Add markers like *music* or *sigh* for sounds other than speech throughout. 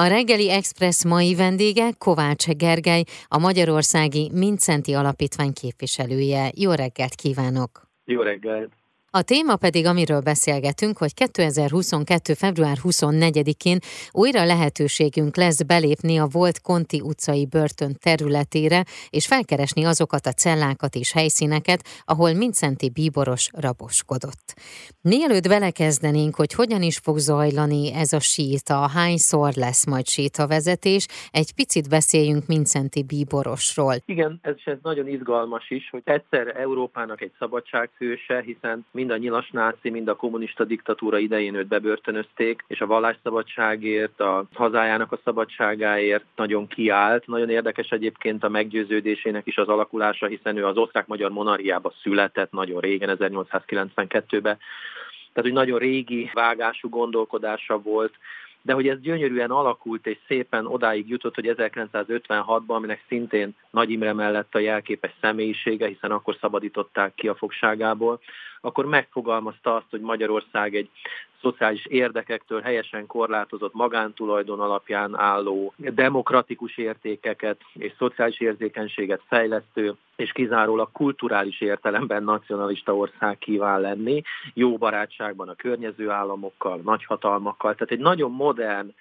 A reggeli Express mai vendége Kovács Gergely, a Magyarországi Mincenti Alapítvány képviselője. Jó reggelt kívánok! Jó reggelt! A téma pedig, amiről beszélgetünk, hogy 2022. február 24-én újra lehetőségünk lesz belépni a volt Konti utcai börtön területére, és felkeresni azokat a cellákat és helyszíneket, ahol Mincenti bíboros raboskodott. Mielőtt belekezdenénk, hogy hogyan is fog zajlani ez a síta, hányszor lesz majd sétavezetés, egy picit beszéljünk Mincenti bíborosról. Igen, ez, ez nagyon izgalmas is, hogy egyszer Európának egy szabadsághőse, hiszen mind a nyilas náci, mind a kommunista diktatúra idején őt bebörtönözték, és a vallásszabadságért, a hazájának a szabadságáért nagyon kiállt. Nagyon érdekes egyébként a meggyőződésének is az alakulása, hiszen ő az osztrák-magyar monarchiába született nagyon régen, 1892-ben. Tehát, hogy nagyon régi vágású gondolkodása volt, de hogy ez gyönyörűen alakult és szépen odáig jutott, hogy 1956-ban, aminek szintén Nagy Imre mellett a jelképes személyisége, hiszen akkor szabadították ki a fogságából, akkor megfogalmazta azt, hogy Magyarország egy szociális érdekektől helyesen korlátozott magántulajdon alapján álló demokratikus értékeket és szociális érzékenységet fejlesztő és kizárólag kulturális értelemben nacionalista ország kíván lenni, jó barátságban a környező államokkal, nagyhatalmakkal, tehát egy nagyon modern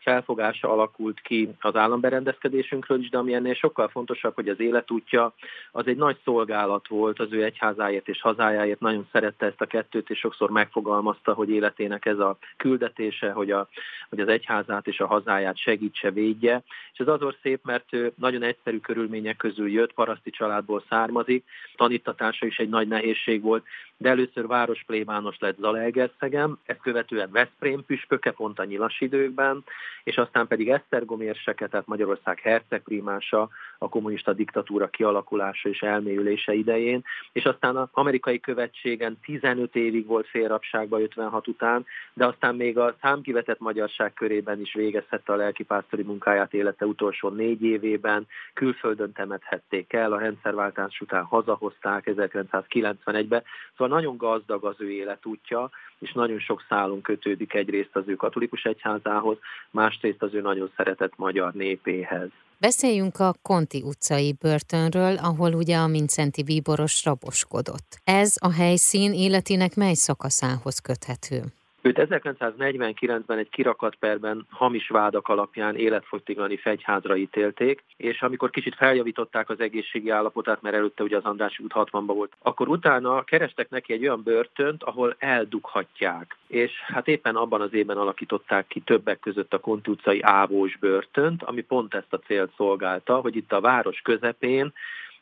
felfogása alakult ki az államberendezkedésünkről is, de ami ennél sokkal fontosabb, hogy az életútja az egy nagy szolgálat volt az ő egyházáért és hazájáért, nagyon szerette ezt a kettőt, és sokszor megfogalmazta, hogy életének ez a küldetése, hogy, a, hogy az egyházát és a hazáját segítse, védje. És ez azon szép, mert ő nagyon egyszerű körülmények közül jött, paraszti családból származik, tanítatása is egy nagy nehézség volt, de először város plébános lett Zalaegerszegem, ezt követően Veszprém püspöke pont a nyilas időkben, és aztán pedig Esztergom érseke, tehát Magyarország hercegprímása, a kommunista diktatúra kialakulása és elmélyülése idején, és aztán az amerikai követségen 15 évig volt félrapságba 56 után, de aztán még a számkivetett magyarság körében is végezhette a lelkipásztori munkáját élete utolsó négy évében, külföldön temethették el, a rendszerváltás után hazahozták 1991-ben, szóval nagyon gazdag az ő életútja, és nagyon sok szálon kötődik egyrészt az ő katolikus egyházához, másrészt az ő nagyon szeretett magyar népéhez. Beszéljünk a Konti utcai börtönről, ahol ugye a Mincenti bíboros raboskodott. Ez a helyszín életének mely szakaszához köthető? Őt 1949-ben egy kirakatperben hamis vádak alapján életfogytiglani fegyházra ítélték, és amikor kicsit feljavították az egészségi állapotát, mert előtte ugye az Andrássy út 60-ban volt, akkor utána kerestek neki egy olyan börtönt, ahol eldughatják. És hát éppen abban az évben alakították ki többek között a Konti ávós börtönt, ami pont ezt a célt szolgálta, hogy itt a város közepén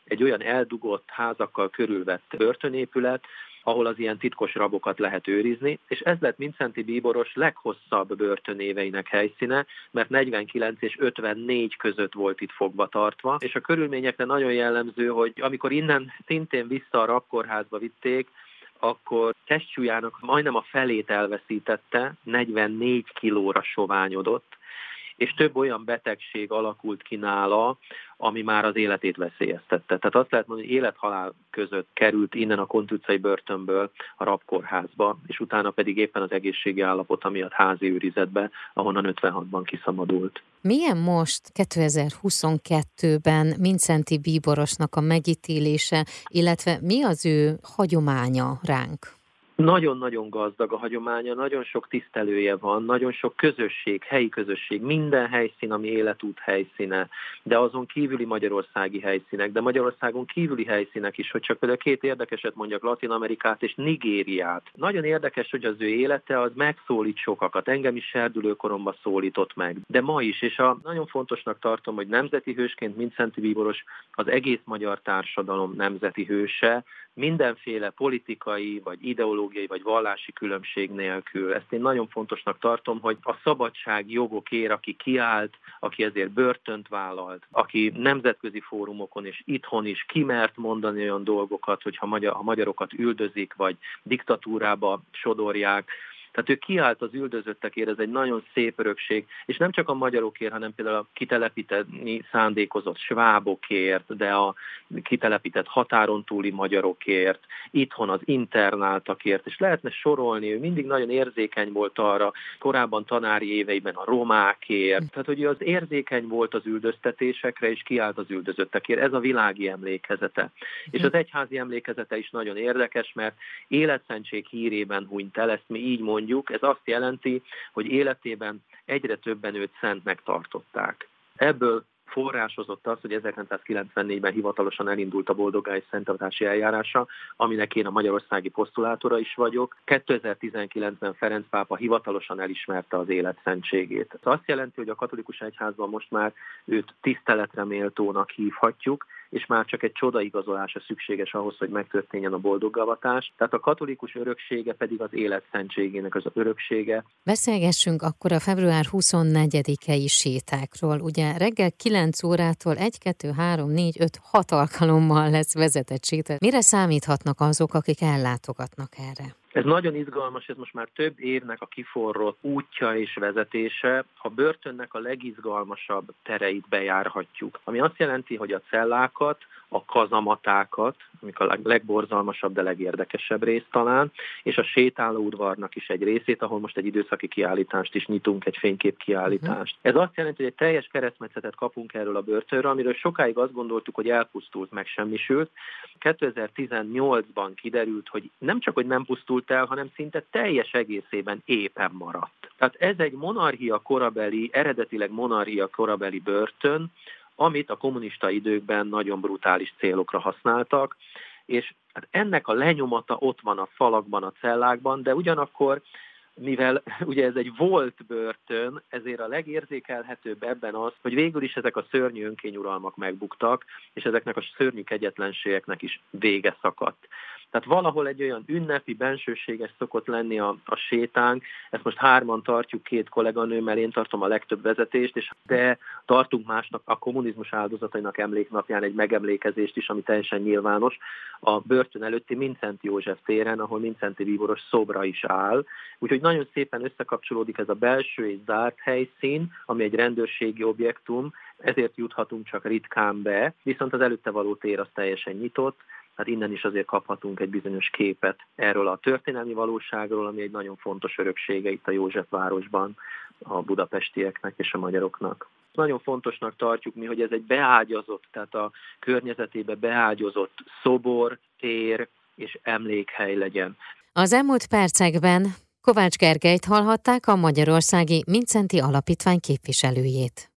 egy olyan eldugott házakkal körülvett börtönépület, ahol az ilyen titkos rabokat lehet őrizni, és ez lett Mincenti Bíboros leghosszabb börtönéveinek helyszíne, mert 49 és 54 között volt itt fogva tartva, és a körülményekre nagyon jellemző, hogy amikor innen szintén vissza a rabkórházba vitték, akkor testcsúlyának majdnem a felét elveszítette, 44 kilóra soványodott, és több olyan betegség alakult ki nála, ami már az életét veszélyeztette. Tehát azt lehet mondani, hogy élethalál között került innen a Kontutcai börtönből a rabkórházba, és utána pedig éppen az egészségi állapota miatt házi őrizetbe, ahonnan 56-ban kiszabadult. Milyen most 2022-ben Mincenti Bíborosnak a megítélése, illetve mi az ő hagyománya ránk? Nagyon-nagyon gazdag a hagyománya, nagyon sok tisztelője van, nagyon sok közösség, helyi közösség, minden helyszín, ami életút helyszíne, de azon kívüli magyarországi helyszínek, de Magyarországon kívüli helyszínek is, hogy csak például két érdekeset mondjak, Latin Amerikát és Nigériát. Nagyon érdekes, hogy az ő élete az megszólít sokakat, engem is serdülőkoromban szólított meg, de ma is, és a, nagyon fontosnak tartom, hogy nemzeti hősként Mincenti Bíboros az egész magyar társadalom nemzeti hőse, mindenféle politikai vagy ideológiai vagy vallási különbség nélkül. Ezt én nagyon fontosnak tartom, hogy a szabadság jogokért, aki kiállt, aki ezért börtönt vállalt, aki nemzetközi fórumokon és itthon is kimert mondani olyan dolgokat, hogy ha, magyar, ha magyarokat üldözik, vagy diktatúrába sodorják, Tehát ő kiállt az üldözöttekért, ez egy nagyon szép örökség, és nem csak a magyarokért, hanem például a kitelepíteni szándékozott svábokért, de a kitelepített határon túli magyarokért, itthon az internáltakért, és lehetne sorolni, ő mindig nagyon érzékeny volt arra, korábban tanári éveiben a romákért, tehát hogy ő az érzékeny volt az üldöztetésekre, és kiállt az üldözöttekért. Ez a világi emlékezete. És az egyházi emlékezete is nagyon érdekes, mert életszentség hírében hunyt el, ezt mi így mondjuk, ez azt jelenti, hogy életében egyre többen őt szentnek tartották. Ebből forrásozott az, hogy 1994-ben hivatalosan elindult a boldogály szentadási eljárása, aminek én a magyarországi posztulátora is vagyok. 2019-ben Ferenc pápa hivatalosan elismerte az életszentségét. Ez azt jelenti, hogy a katolikus egyházban most már őt tiszteletre méltónak hívhatjuk, és már csak egy csodaigazolása szükséges ahhoz, hogy megtörténjen a boldoggavatás. Tehát a katolikus öröksége pedig az élet szentségének az öröksége. Beszélgessünk akkor a február 24-i sétákról. Ugye reggel 9 órától 1, 2, 3, 4, 5, 6 alkalommal lesz vezetett séta. Mire számíthatnak azok, akik ellátogatnak erre? Ez nagyon izgalmas, ez most már több évnek a kiforrott útja és vezetése. A börtönnek a legizgalmasabb tereit bejárhatjuk, ami azt jelenti, hogy a cellákat, a kazamatákat, amik a legborzalmasabb, de legérdekesebb rész talán, és a sétálóudvarnak is egy részét, ahol most egy időszaki kiállítást is nyitunk, egy fénykép kiállítást. Uh-huh. Ez azt jelenti, hogy egy teljes keresztmetszetet kapunk erről a börtönről, amiről sokáig azt gondoltuk, hogy elpusztult, megsemmisült. 2018-ban kiderült, hogy nem csak, hogy nem pusztult el, hanem szinte teljes egészében éppen maradt. Tehát ez egy monarchia korabeli, eredetileg monarchia korabeli börtön, amit a kommunista időkben nagyon brutális célokra használtak, és hát ennek a lenyomata ott van a falakban, a cellákban, de ugyanakkor mivel *laughs* ugye ez egy volt börtön, ezért a legérzékelhetőbb ebben az, hogy végül is ezek a szörnyű önkényuralmak megbuktak, és ezeknek a szörnyű kegyetlenségeknek is vége szakadt. Tehát valahol egy olyan ünnepi, bensőséges szokott lenni a, a sétánk, ezt most hárman tartjuk két kolléganőmmel, én tartom a legtöbb vezetést, és de tartunk másnak a kommunizmus áldozatainak emléknapján egy megemlékezést is, ami teljesen nyilvános, a börtön előtti Mincenti József téren, ahol Mincenti Bíboros szobra is áll. Úgyhogy nagyon szépen összekapcsolódik ez a belső és zárt helyszín, ami egy rendőrségi objektum, ezért juthatunk csak ritkán be, viszont az előtte való tér az teljesen nyitott, tehát innen is azért kaphatunk egy bizonyos képet erről a történelmi valóságról, ami egy nagyon fontos öröksége itt a Józsefvárosban a budapestieknek és a magyaroknak. Nagyon fontosnak tartjuk mi, hogy ez egy beágyazott, tehát a környezetébe beágyazott szobor, tér és emlékhely legyen. Az elmúlt percekben Kovács Gergelyt hallhatták a Magyarországi Mincenti Alapítvány képviselőjét.